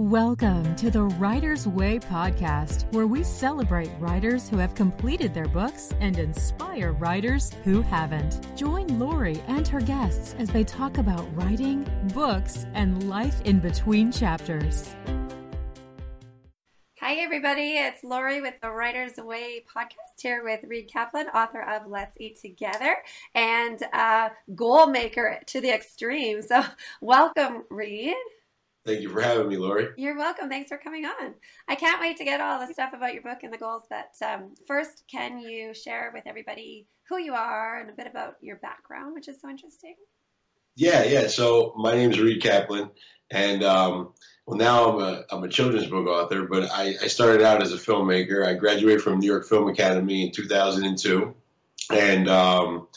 Welcome to the Writer's Way podcast, where we celebrate writers who have completed their books and inspire writers who haven't. Join Laurie and her guests as they talk about writing, books, and life in between chapters. Hi, everybody. It's Laurie with the Writer's Way podcast here with Reid Kaplan, author of Let's Eat Together and uh, goal maker to the extreme. So, welcome, Reid. Thank you for having me, Laurie. You're welcome. Thanks for coming on. I can't wait to get all the stuff about your book and the goals. But um, first, can you share with everybody who you are and a bit about your background, which is so interesting? Yeah, yeah. So my name is Reid Kaplan, and um, well, now I'm a I'm a children's book author. But I, I started out as a filmmaker. I graduated from New York Film Academy in 2002, and um,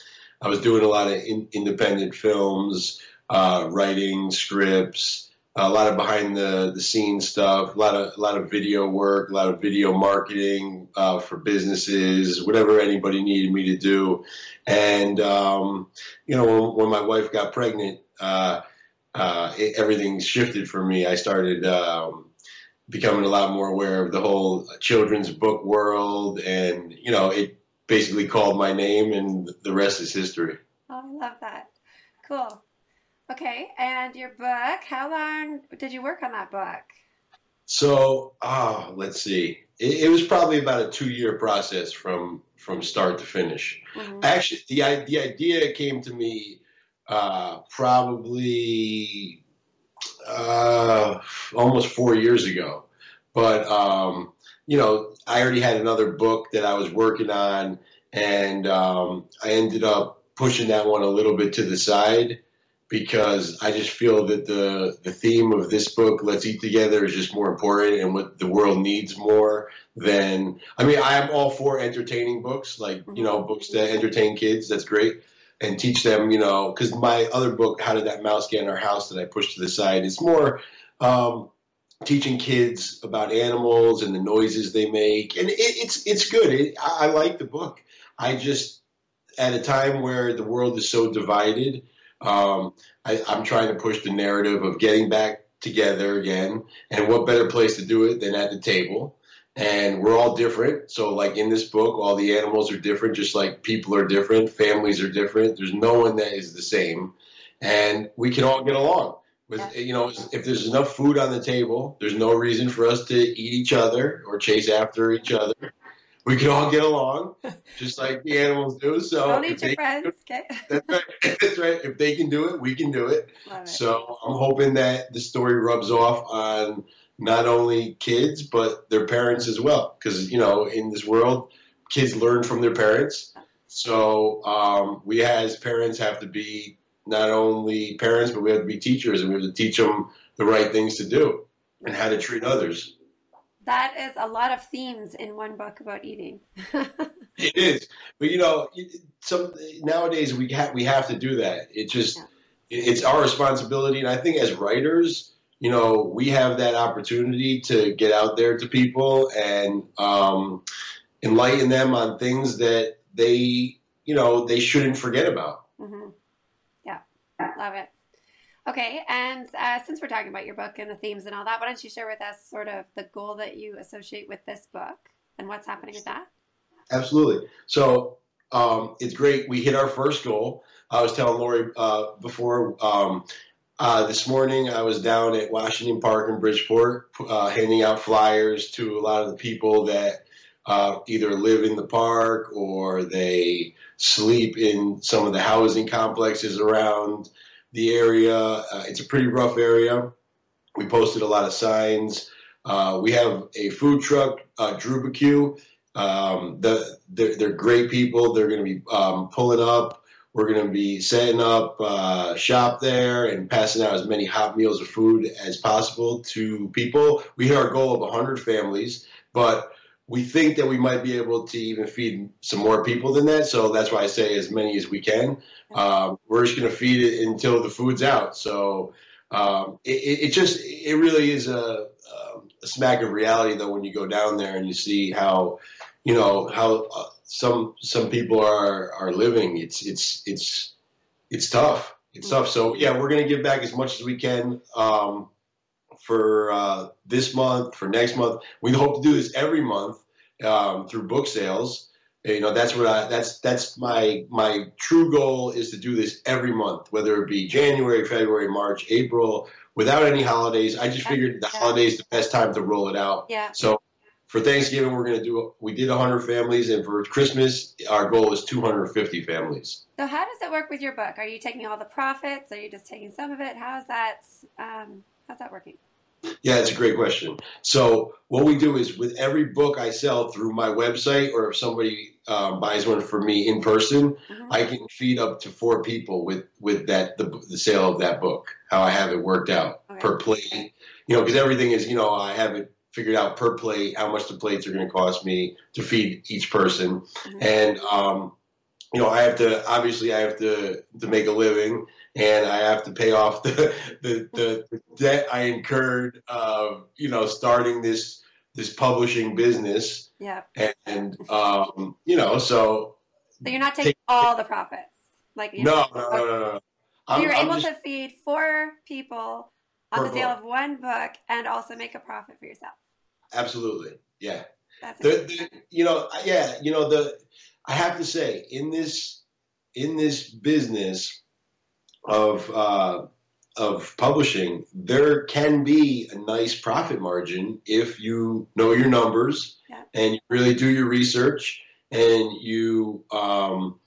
I was doing a lot of in, independent films, uh, writing scripts a lot of behind the, the scenes stuff, a lot of a lot of video work, a lot of video marketing uh, for businesses, whatever anybody needed me to do. And um, you know, when, when, my wife got pregnant, uh, uh, it, everything shifted for me. I started um, becoming a lot more aware of the whole children's book world, and you know, it basically called my name, and the rest is history. Oh, I love that. Cool. Okay, and your book, how long did you work on that book? So, ah, oh, let's see. It, it, was probably about a two-year process from from start to finish. Mm-hmm. Actually, the the idea came to me uh, probably uh, almost four years ago. But um, you know, I already had another book that I was working on, and um, I ended up pushing that one a little bit to the side because I just feel that the the theme of this book, Let's Eat Together, is just more important and what the world needs more than. I mean, I am all for entertaining books, like you know, books that entertain kids. That's great, and teach them, you know, because my other book, How Did That Mouse Get in Our House, that I pushed to the side, is more. Um, teaching kids about animals and the noises they make, and it, it's it's good. It, I, I like the book. I just at a time where the world is so divided um, I, I'm trying to push the narrative of getting back together again, and what better place to do it than at the table? And we're all different. So, like in this book, all the animals are different, just like people are different, families are different. There's no one that is the same, and we can all get along. With you know, if there's enough food on the table, there's no reason for us to eat each other or chase after each other we can all get along, just like the animals do. So don't eat your friends. Okay. That's right. That's right. If they can do it, we can do it. it. So I'm hoping that the story rubs off on not only kids but their parents as well, because you know, in this world, kids learn from their parents. So um, we as parents have to be not only parents, but we have to be teachers, and we have to teach them the right things to do and how to treat others. That is a lot of themes in one book about eating. it is, but you know, some nowadays we have we have to do that. It just yeah. it's our responsibility, and I think as writers, you know, we have that opportunity to get out there to people and um, enlighten them on things that they, you know, they shouldn't forget about. Mm-hmm. Yeah, love it. Okay, and uh, since we're talking about your book and the themes and all that, why don't you share with us sort of the goal that you associate with this book and what's happening with that? Absolutely. So um, it's great. We hit our first goal. I was telling Laurie uh, before um, uh, this morning, I was down at Washington Park in Bridgeport uh, handing out flyers to a lot of the people that uh, either live in the park or they sleep in some of the housing complexes around the area. Uh, it's a pretty rough area. We posted a lot of signs. Uh, we have a food truck, uh, Drubacue. Um, the, they're, they're, great people. They're going to be um, pulling up. We're going to be setting up uh, shop there and passing out as many hot meals of food as possible to people. We hit our goal of 100 families, but we think that we might be able to even feed some more people than that. So that's why I say as many as we can. Um, we're just going to feed it until the food's out. So um, it, it, just it really is a, a, smack of reality though when you go down there and you see how you know how uh, some some people are are living. It's it's it's it's tough. It's tough. So yeah, we're going to give back as much as we can. Um, for uh, this month, for next month. We hope to do this every month um, through book sales. You know, that's what I, that's that's my my true goal is to do this every month, whether it be January, February, March, April, without any holidays. I just figured the holidays the best time to roll it out. Yeah. So for Thanksgiving, we're going to do, we did 100 families, and for Christmas, our goal is 250 families. So, how does it work with your book? Are you taking all the profits? Are you just taking some of it? How's that, um, how's that working? Yeah, it's a great question. So, what we do is with every book I sell through my website, or if somebody um, buys one for me in person, mm-hmm. I can feed up to four people with with that the, the sale of that book. How I have it worked out okay. per plate, you know, because everything is, you know, I have it figured out per plate how much the plates are going to cost me to feed each person, mm-hmm. and um, you know I have to obviously I have to to make a living, and I have to pay off the the, the debt I incurred of you know starting this this publishing business. Yeah, and um, you know so. So you're not taking all the profits, like you no, no, no, no, no. So you're I'm able just, to feed four people on the sale book. of one book and also make a profit for yourself. Absolutely. Yeah. The, the, you know, yeah, you know, the, I have to say in this, in this business of, uh, of publishing, there can be a nice profit margin if you know your numbers yeah. and you really do your research and you, um,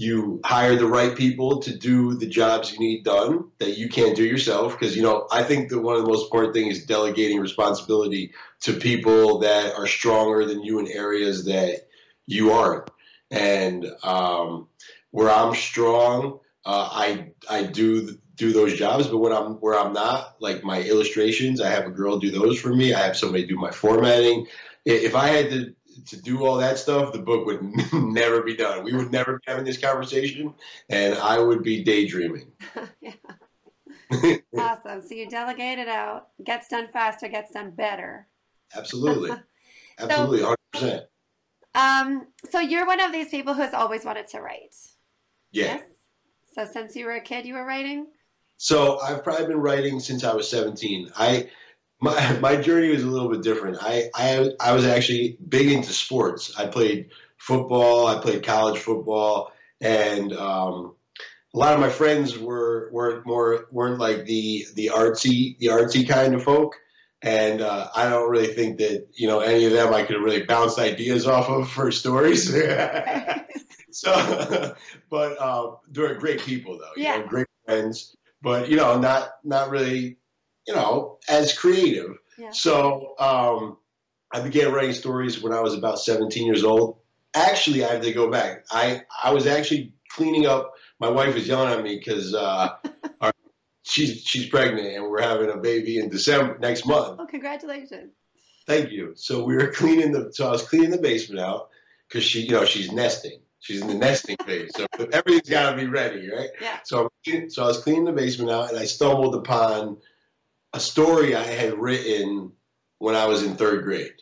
you hire the right people to do the jobs you need done that you can't do yourself because you know i think that one of the most important things is delegating responsibility to people that are stronger than you in areas that you aren't and um, where i'm strong uh, i i do do those jobs but when i'm where i'm not like my illustrations i have a girl do those for me i have somebody do my formatting if i had to to do all that stuff, the book would never be done. We would never be having this conversation, and I would be daydreaming. awesome. So you delegate it out. Gets done faster. Gets done better. Absolutely. Absolutely. Hundred so, percent. Um. So you're one of these people who has always wanted to write. Yeah. Yes? So since you were a kid, you were writing. So I've probably been writing since I was 17. I my my journey was a little bit different. I, I I was actually big into sports. I played football. I played college football, and um, a lot of my friends were weren't more weren't like the the artsy the artsy kind of folk. And uh, I don't really think that you know any of them I could really bounce ideas off of for stories. so, but uh, they're great people though. yeah. Know, great friends. But you know, not not really you know, as creative. Yeah. So um, I began writing stories when I was about 17 years old. Actually, I have to go back. I, I was actually cleaning up. My wife was yelling at me because uh, she's she's pregnant and we're having a baby in December next month. Oh, congratulations! Thank you. So we were cleaning the. So I was cleaning the basement out because she, you know, she's nesting. She's in the nesting phase, so everything's got to be ready, right? Yeah. So, so I was cleaning the basement out, and I stumbled upon a story I had written when I was in third grade.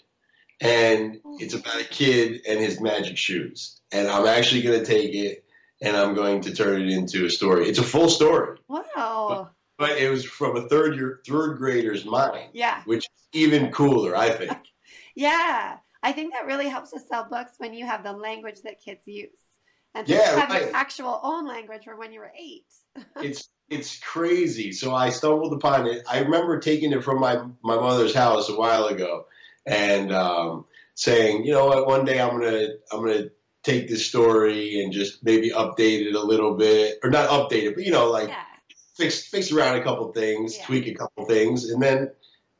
And oh. it's about a kid and his magic shoes. And I'm actually going to take it and I'm going to turn it into a story. It's a full story. Wow. But, it was from a third year third grader's mind. Yeah. Which is even cooler, I think. yeah. I think that really helps to sell books when you have the language that kids use. And yeah, have right. your actual own language for when you were eight. it's it's crazy. So I stumbled upon it. I remember taking it from my my mother's house a while ago, and um, saying, you know what, one day I'm gonna I'm gonna take this story and just maybe update it a little bit, or not update it, but you know, like yeah. Fix fix around a couple things, yeah. tweak a couple things, and then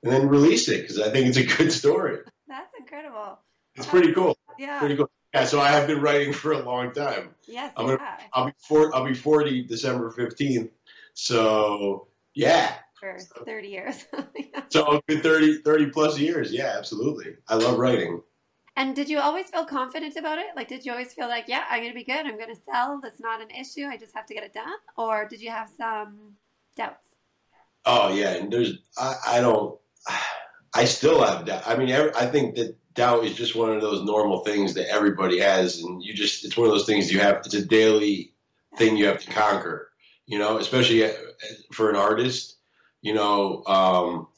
and then release it because I think it's a good story. That's incredible. It's pretty cool. Yeah. Pretty cool. Yeah, so I have been writing for a long time. Yes, I'm gonna, I'll be four, I'll be 40 December 15th. So yeah. For 30 years. so 30, 30 plus years. Yeah, absolutely. I love writing. And did you always feel confident about it? Like, did you always feel like, yeah, I'm going to be good. I'm going to sell. That's not an issue. I just have to get it done. Or did you have some doubts? Oh yeah, and there's I, I don't I still have doubt. I mean, I think that doubt is just one of those normal things that everybody has, and you just it's one of those things you have. It's a daily thing you have to conquer you know, especially uh, for an artist, you know, um,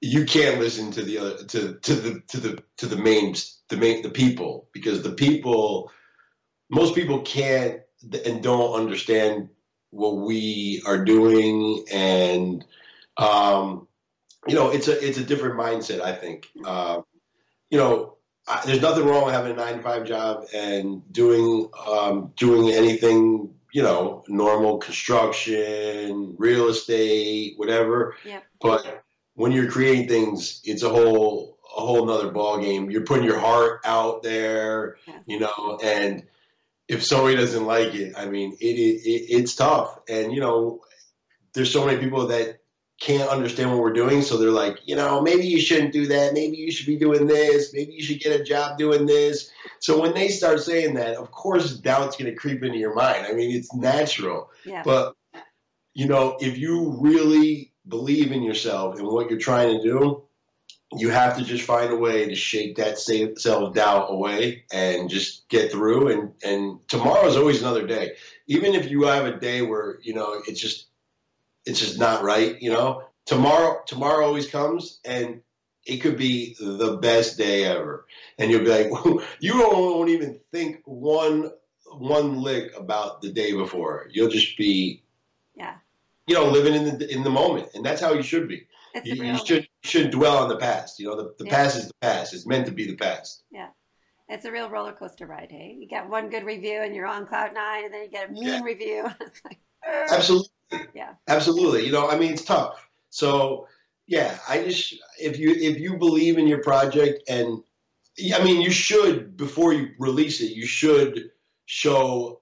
you can't listen to the other to to the to the to the main the main the people because the people most people can't and don't understand what we are doing and um, you know it's a it's a different mindset i think uh, you know I, there's nothing wrong with having a nine to five job and doing um, doing anything you know normal construction real estate whatever Yeah. but when you're creating things it's a whole a whole nother ball game you're putting your heart out there Yes. you know and if somebody doesn't like it i mean it, it, it it's tough. And you know there's so many people that can't understand what we're doing so they're like you know maybe you shouldn't do that. Maybe you should be doing this. Maybe you should get a job doing this. So when they start saying that of course doubt's going to creep into your mind. I mean it's natural. Yeah. but you know if you really believe in yourself and what you're trying to do you have to just find a way to shake that self doubt away and just get through. And and tomorrow is always another day. Even if you have a day where you know it's just it's just not right, you know. Tomorrow tomorrow always comes, and it could be the best day ever. And you'll be like, you won't even think one one lick about the day before. You'll just be. You know, living in the in the moment, and that's how you should be. You, you should shouldn't dwell on the past. You know, the, the Yeah. past is the past. It's meant to be the past. Yeah, it's a real roller coaster ride. Hey, you get one good review and you're on cloud nine, and then you get a mean Yeah. review. Like. Absolutely. Yeah. Absolutely. You know, I mean, it's tough. So yeah, I just if you if you believe in your project and I mean, you should before you release it, you should show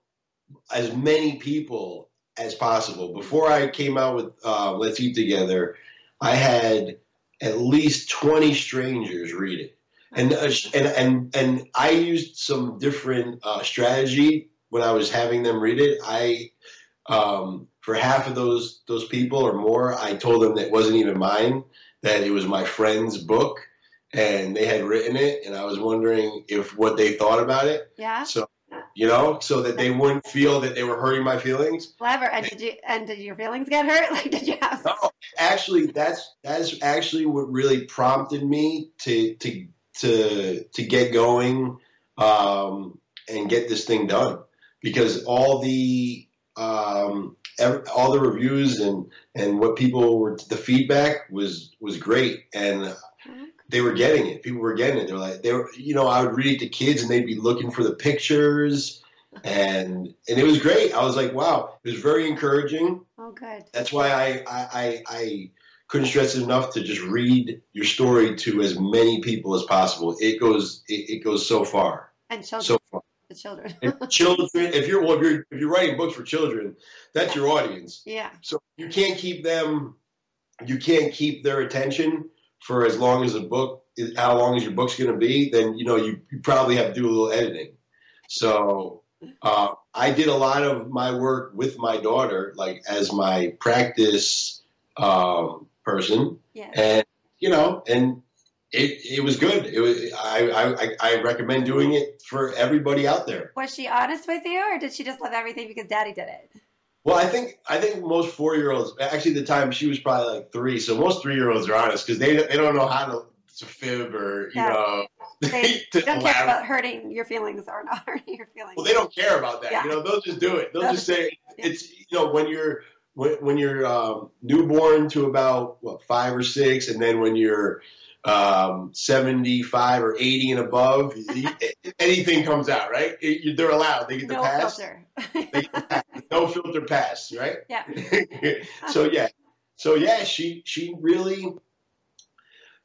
as many people as possible. Before I came out with uh, Let's Eat Together, I had at least twenty strangers read it, and uh, and and and I used some different uh, strategy when I was having them read it. I um, for half of those those people or more, I told them that it wasn't even mine, that it was my friend's book, and they had written it, and I was wondering if what they thought about it. Yeah. So, you know, so that they wouldn't feel that they were hurting my feelings. Clever. And did you? And did your feelings get hurt? Like, did you have? No, actually, that's that's actually what really prompted me to to to to get going um, and get this thing done because all the um, ev- all the reviews and and what people were the feedback was was great and they were getting it. People were getting it. They're like they were you know I would read it to kids and they'd be looking for the pictures and and it was great. I was like wow, it was very encouraging Oh, good. that's why I, I, I, I couldn't stress it enough to just read your story to as many people as possible. It goes it, it goes so far, And children. so far. the children. Children, if you're well, if you're if you're writing books for children, that's your audience. yeah. So you can't keep them, you can't keep their attention for as long as a book, how long as your book's going to be. Then you know you, you probably have to do a little editing. So uh, I did a lot of my work with my daughter, like as my practice um, person, Yeah. and you know, and it it was good. It was I I, I recommend doing it for everybody out there. Was she honest with you, or did she just love everything because Daddy did it? Well, I think I think most four year olds. Actually, the time she was probably like three, so most three year olds are honest because they they don't know how to, to fib or you Yeah. know They don't laugh. care about hurting your feelings or not hurting your feelings. Well, they don't care about that. Yeah. You know, they'll just do it. They'll They'll just say yeah. it's you know when you're when, when you're um, newborn to about what five or six, and then when you're um, seventy five or eighty and above, anything comes out, right? They're allowed. They get the no pass. filter. They get the pass. No filter pass, right? Yeah. so yeah, so yeah, she she really,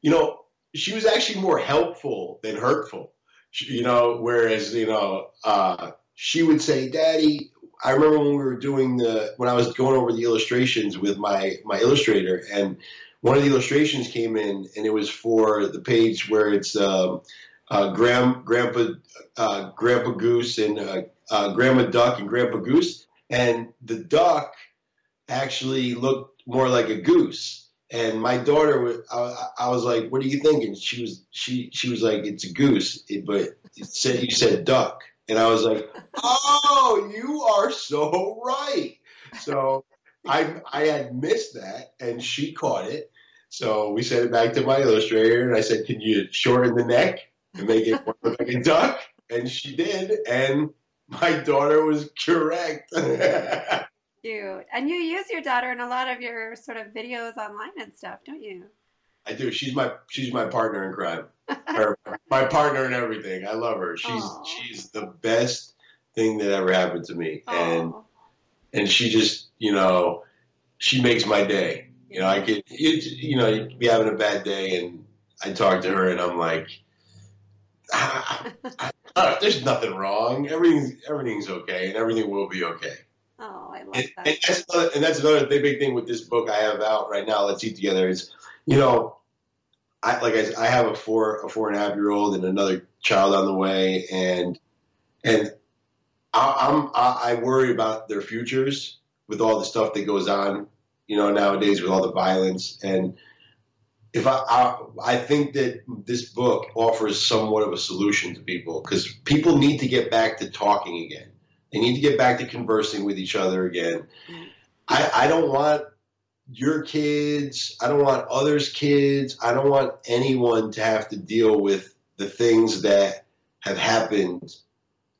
you know, she was actually more helpful than hurtful. She, you know, whereas you know, uh, she would say, "Daddy." I remember when we were doing the when I was going over the illustrations with my my illustrator, and one of the illustrations came in, and it was for the page where it's um, uh, Gram, Grandpa uh, Grandpa Goose and uh, uh, Grandma Duck and Grandpa Goose, and the duck actually looked more like a goose. And my daughter, was, I, I was like, "What are you thinking?" She was she she was like, "It's a goose," it, but it said you said duck, and I was like, "Oh, you are so right." So I I had missed that, and she caught it. So we sent it back to my illustrator, and I said, "Can you shorten the neck and make it look like a duck?" And she did, and my daughter was correct. Cute. And you use your daughter in a lot of your sort of videos online and stuff, don't you? I do. She's my she's my partner in crime. Her, my partner in everything. I love her. She's Aww. she's the best thing that ever happened to me. Aww. And and she just, you know, she makes my day. You know, I could, you know, you be having a bad day, and I talk to her, and I'm like, ah, ah, there's nothing wrong. Everything's everything's okay, and everything will be okay. Oh, I love and, that. And that's, another, and that's another big, big thing with this book I have out right now. Let's eat together. Is you know, I like I, I have a four a four and a half year old and another child on the way, and and I, I'm I, I worry about their futures with all the stuff that goes on, you know, nowadays with all the violence and if I, I, I think that this book offers somewhat of a solution to people because people need to get back to talking again. They need to get back to conversing with each other again. I, I don't want your kids. I don't want others' kids. I don't want anyone to have to deal with the things that have happened.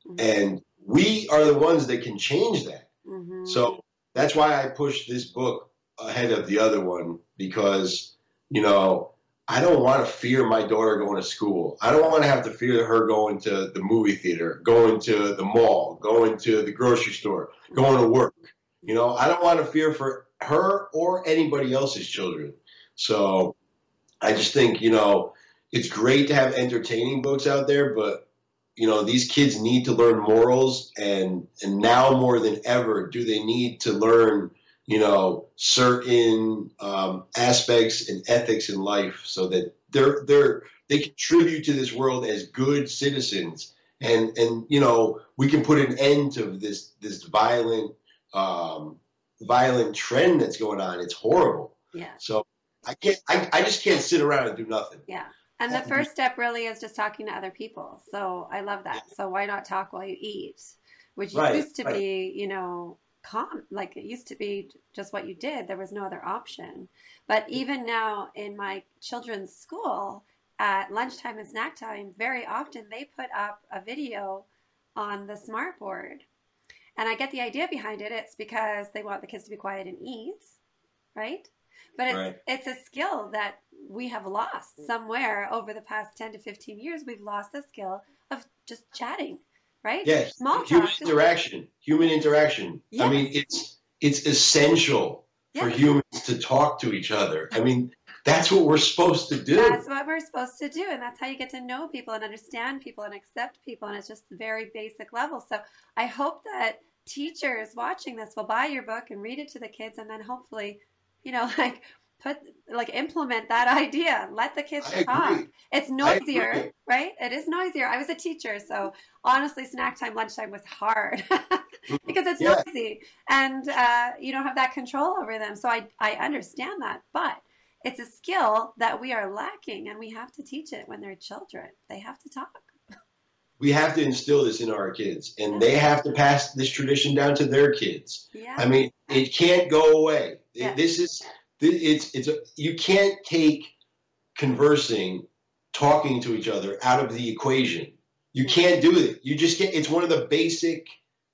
Mm-hmm. And we are the ones that can change that. Mm-hmm. So that's why I pushed this book ahead of the other one because, you know, I don't want to fear my daughter going to school. I don't want to have to fear her going to the movie theater, going to the mall, going to the grocery store, going to work. You know, I don't want to fear for her or anybody else's children. So I just think, you know, it's great to have entertaining books out there, but you know, these kids need to learn morals and and now more than ever do they need to learn, you know, certain um, aspects and ethics in life so that they're they're they contribute to this world as good citizens and and you know we can put an end to this this violent um, violent trend that's going on. It's horrible. Yeah. So I can't. I, I just can't sit around and do nothing. Yeah. And the first step really is just talking to other people. So I love that. So why not talk while you eat? Which right, used to right. be, you know, calm. Like it used to be just what you did. There was no other option. But mm. even now in my children's school, at lunchtime and snack time, very often they put up a video on the smart board and I get the idea behind it. It's because they want the kids to be quiet and eat, right? But it's, right. it's a skill that we have lost mm. somewhere over the past 10 to 15 years. We've lost the skill of just chatting, right? Yes. Small human talk. interaction. Human interaction. Yes. I mean, it's it's essential yes. for humans to talk to each other. I mean, that's what we're supposed to do. That's what we're supposed to do. And that's how you get to know people and understand people and accept people. And it's just the very basic level. So I hope that teachers watching this will buy your book and read it to the kids and then hopefully, you know, like put like implement that idea. Let the kids talk. It's noisier, right? It is noisier. I was a teacher, so honestly snack time, lunchtime was hard. because it's yeah. noisy and uh, you don't have that control over them. So I, I understand that. But it's a skill that we are lacking and we have to teach it when they're children. They have to talk. We have to instill this in our kids and they have to pass this tradition down to their kids. Yeah. I mean, it can't go away. Yeah. This is it's it's a, you can't take conversing, talking to each other out of the equation. You can't do it. You just can't. It's one of the basic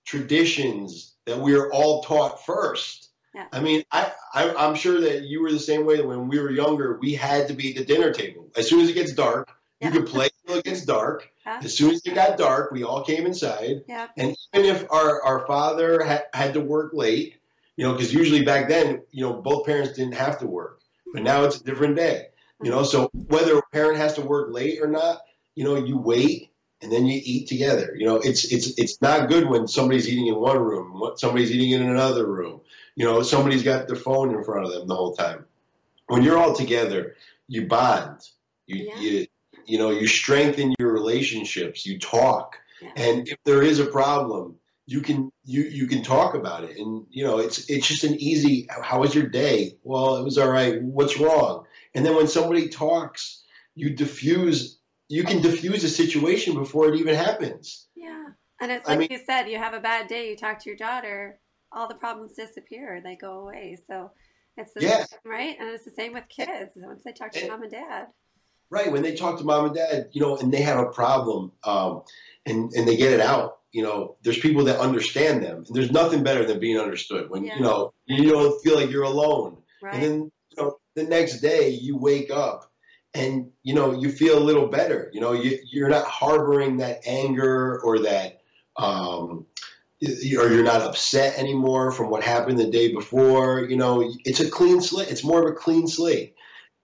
traditions that we are all taught first. Yeah. I mean, I, I am sure that you were the same way. That when we were younger, we had to be at the dinner table. As soon as it gets dark, yeah. you could play until it gets dark. Yeah. As soon as it got dark, we all came inside. Yeah. And even if our our father ha- had to work late, you know, because usually back then, you know, both parents didn't have to work, but now it's a different day. You know, so whether a parent has to work late or not, you know, you wait and then you eat together. You know, it's it's it's not good when somebody's eating in one room, somebody's eating in another room. You know, somebody's got their phone in front of them the whole time. When you're all together, you bond. You yeah. you you know, you strengthen your relationships. You talk, yeah. and if there is a problem, you can you you can talk about it. And you know, it's it's just an easy. How was your day? Well, it was all right. What's wrong? And then when somebody talks, you diffuse you can diffuse a situation before it even happens. Yeah. And it's like I mean, you said, you have a bad day, you talk to your daughter, all the problems disappear, they go away. So It's the yeah. Same, right? And it's the same with kids once they talk to and, mom and dad. Right. When they talk to mom and dad, you know, and they have a problem um, and, and they get it out, you know, there's people that understand them. And there's nothing better than being understood when, yeah. you know, you don't feel like you're alone. Right. And then, you know, the next day you wake up and, you know, you feel a little better. You know, you, you're not harboring that anger or that, um, or you're not upset anymore from what happened the day before. You know, it's a clean slate. It's more of a clean slate.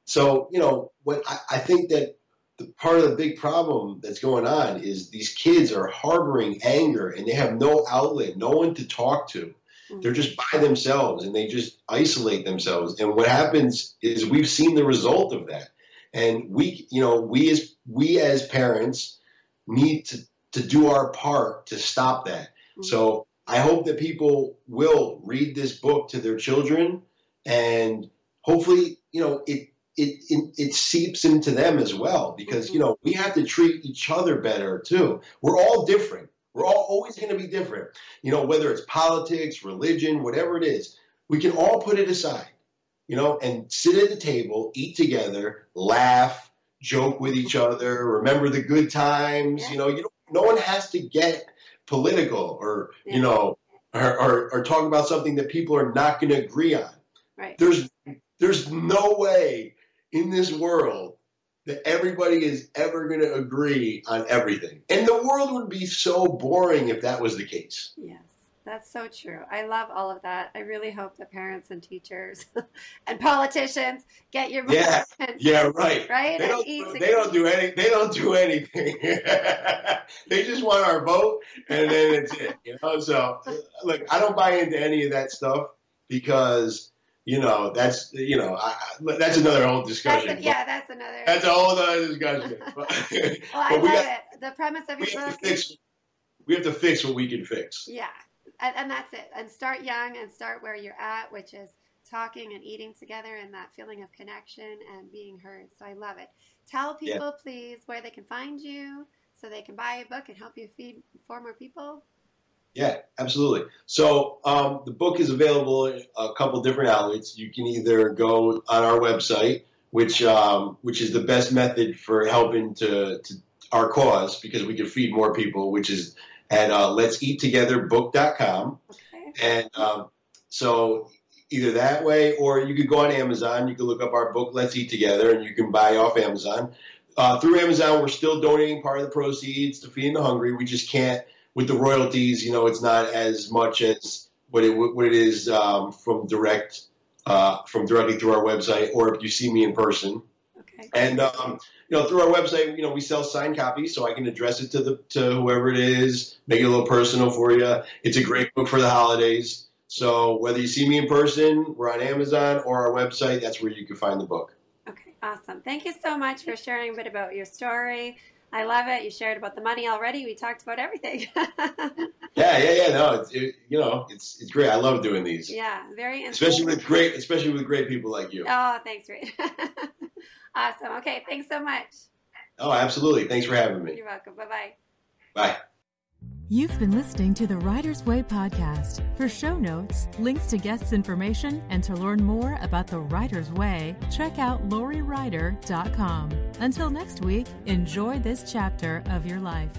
So, you know, what I, I think that the part of the big problem that's going on is these kids are harboring anger and they have no outlet, no one to talk to. Mm-hmm. They're just by themselves and they just isolate themselves. And what happens is we've seen the result of that. And we, you know, we as we as parents need to, to do our part to stop that. Mm-hmm. So I hope that people will read this book to their children and hopefully, you know, it it, it, it seeps into them as well because you mm-hmm. know we have to treat each other better too. We're all different. We're all always going to be different. You know, whether it's politics, religion, whatever it is, we can all put it aside. You know, and sit at the table, eat together, laugh, joke with each other, remember the good times. You know, you no one has to get political or you know or, or, or talk about something that people are not going to agree on. Right. There's there's no way in this world that everybody is ever going to agree on everything. And the world would be so boring if that was the case. Yes, that's so true. I love all of that. I really hope that parents and teachers and politicians get your yeah, yeah, right, right. They don't, they don't do any. They don't do anything. they just want our vote, and then it's it. You know. So, look, I don't buy into any of that stuff because you know, that's you know, I, that's another whole discussion. That's a, yeah, that's another. That's a whole other discussion. well, I love got, it. The premise of your book. Fix, we have to fix what we can fix. Yeah, and, and that's it. And start young and start where you're at, which is talking and eating together and that feeling of connection and being heard. So I love it. Tell people, yeah. please, where they can find you so they can buy a book and help you feed four more people. Yeah, absolutely. So um, the book is available in a couple different outlets. You can either go on our website, which um, which is the best method for helping to, to, our cause because we can feed more people, which is at uh, let's eat together book.com. Okay. And um, so either that way or you could go on Amazon. You can look up our book, Let's Eat Together, and you can buy off Amazon. Uh, through Amazon, we're still donating part of the proceeds to Feeding the Hungry. We just can't with the royalties, you know, it's not as much as what it what it is um, from direct uh, from directly through our website, or if you see me in person. Okay. And um, you know, through our website, you know, we sell signed copies, so I can address it to the to whoever it is, make it a little personal for you. It's a great book for the holidays. So whether you see me in person, we're on Amazon or our website. That's where you can find the book. Okay, awesome. Thank you so much for sharing a bit about your story I love it. You shared about the money already. We talked about everything. yeah, yeah, yeah. No, it's it, you know, it's it's great. I love doing these. Yeah, very especially with great, especially with great people like you. Oh, thanks, Reid. awesome. Okay, thanks so much. Oh, absolutely. Thanks for having me. You're welcome. Bye-bye. Bye. You've been listening to the Writer's Way podcast. For show notes, links to guests' information, and to learn more about the Writer's Way, check out lauriewrighter.com. Until next week, enjoy this chapter of your life.